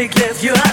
Music lifts you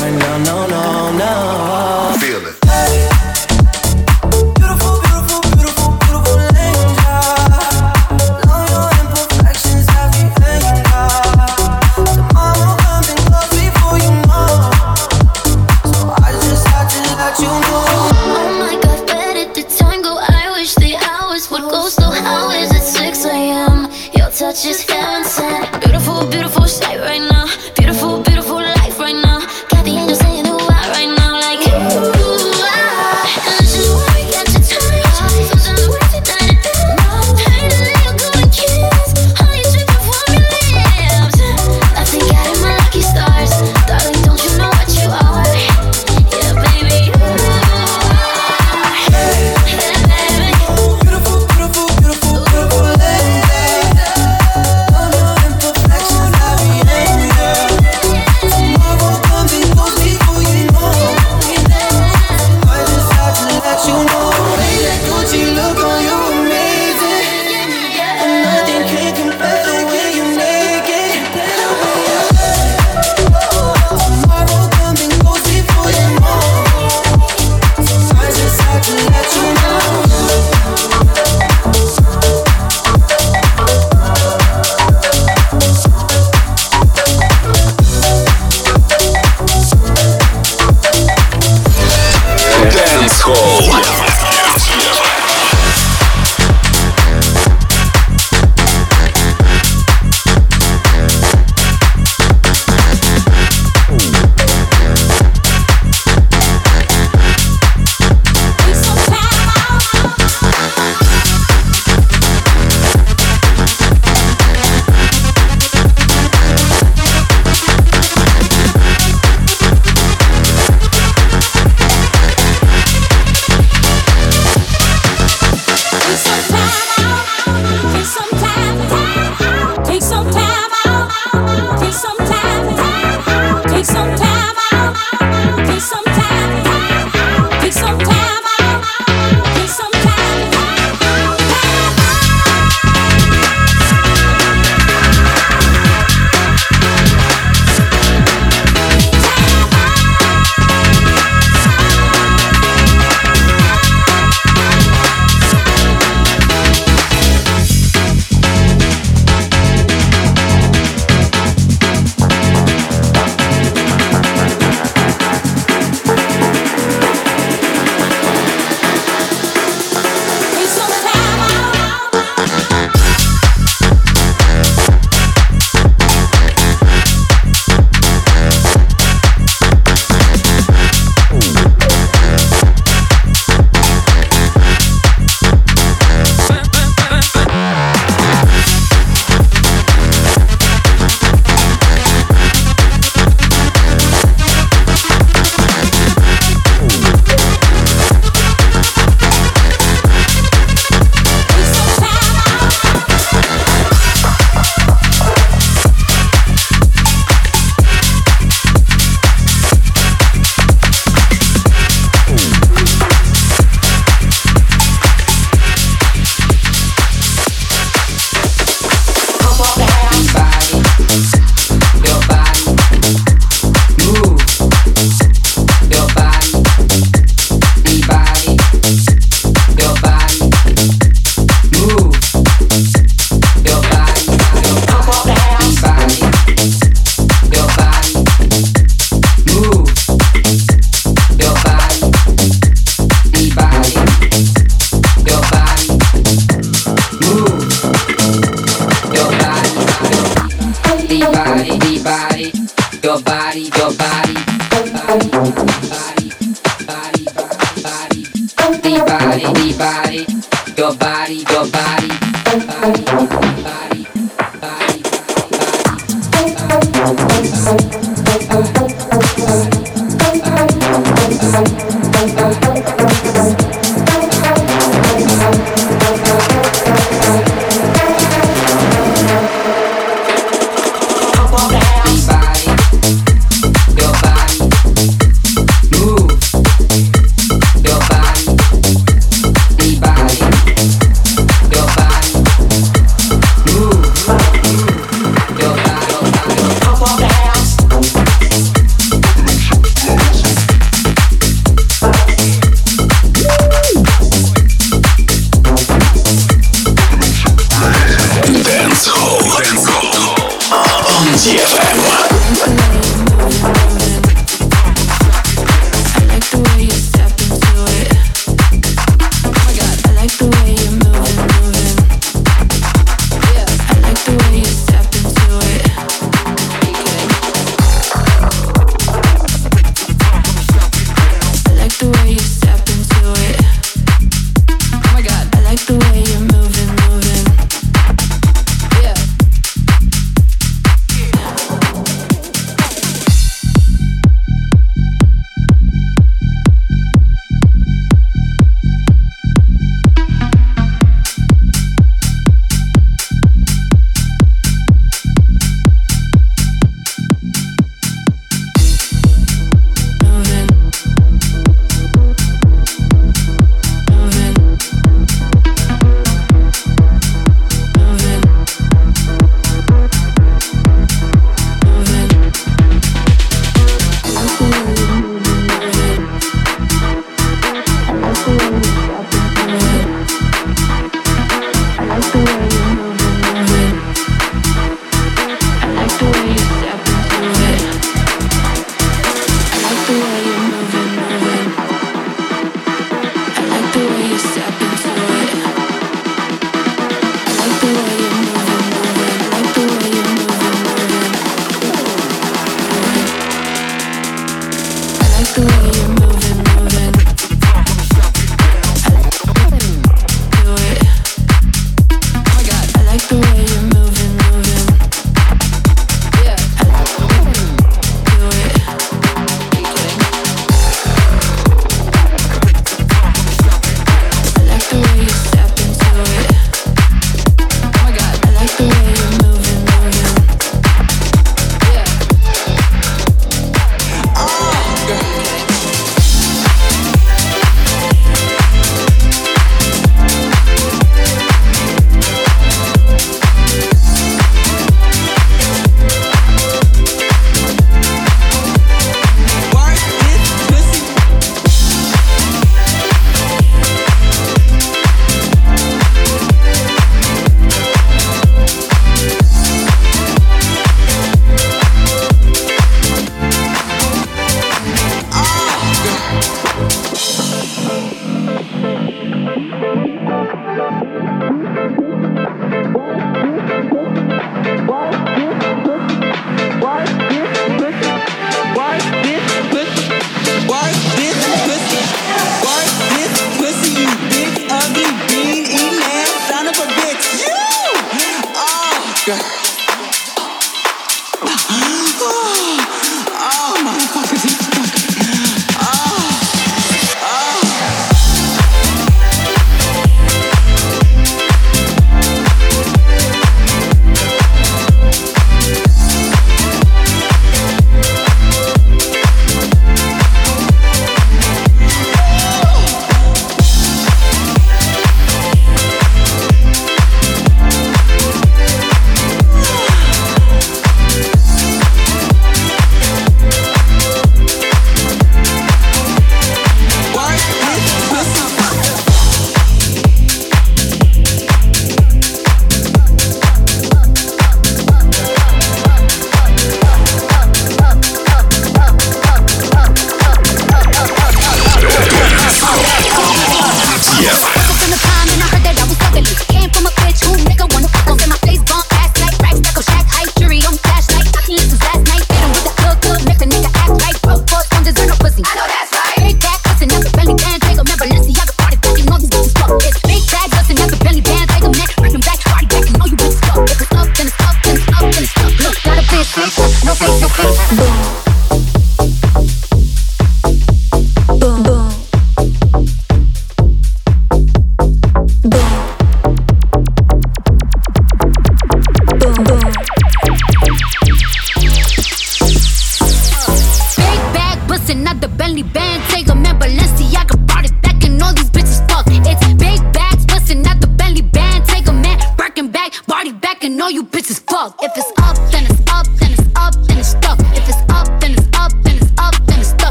No, no, no. DFM.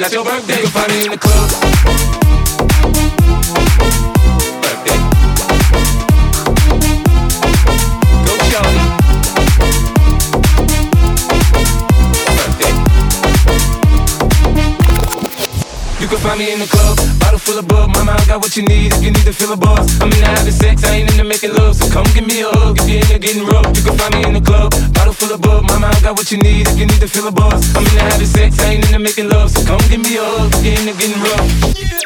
that's your birthday. You can find me in the club. what you need if you need to feel a buzz. I'm in the having sex, I ain't into making love. So come give me a hug, get into getting rough. Yeah.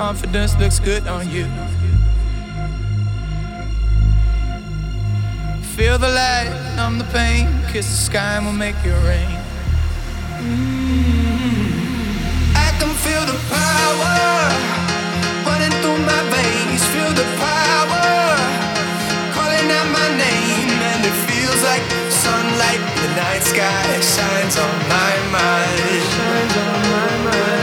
Confidence looks good on you. Feel the light, numb the pain, kiss the sky and we'll make it rain. Mm. I can feel the power running through my veins. Feel the power calling out my name, and it feels like sunlight the night sky shines on my mind. Shines on my mind.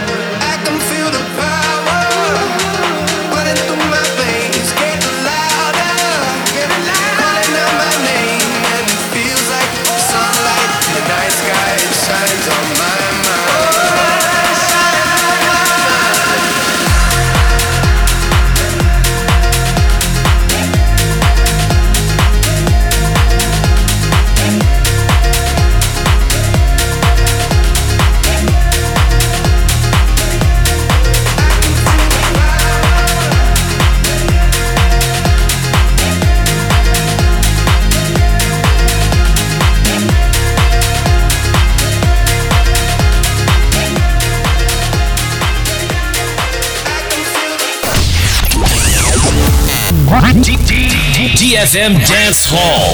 FM Dance Hall.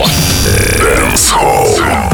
Dance Hall.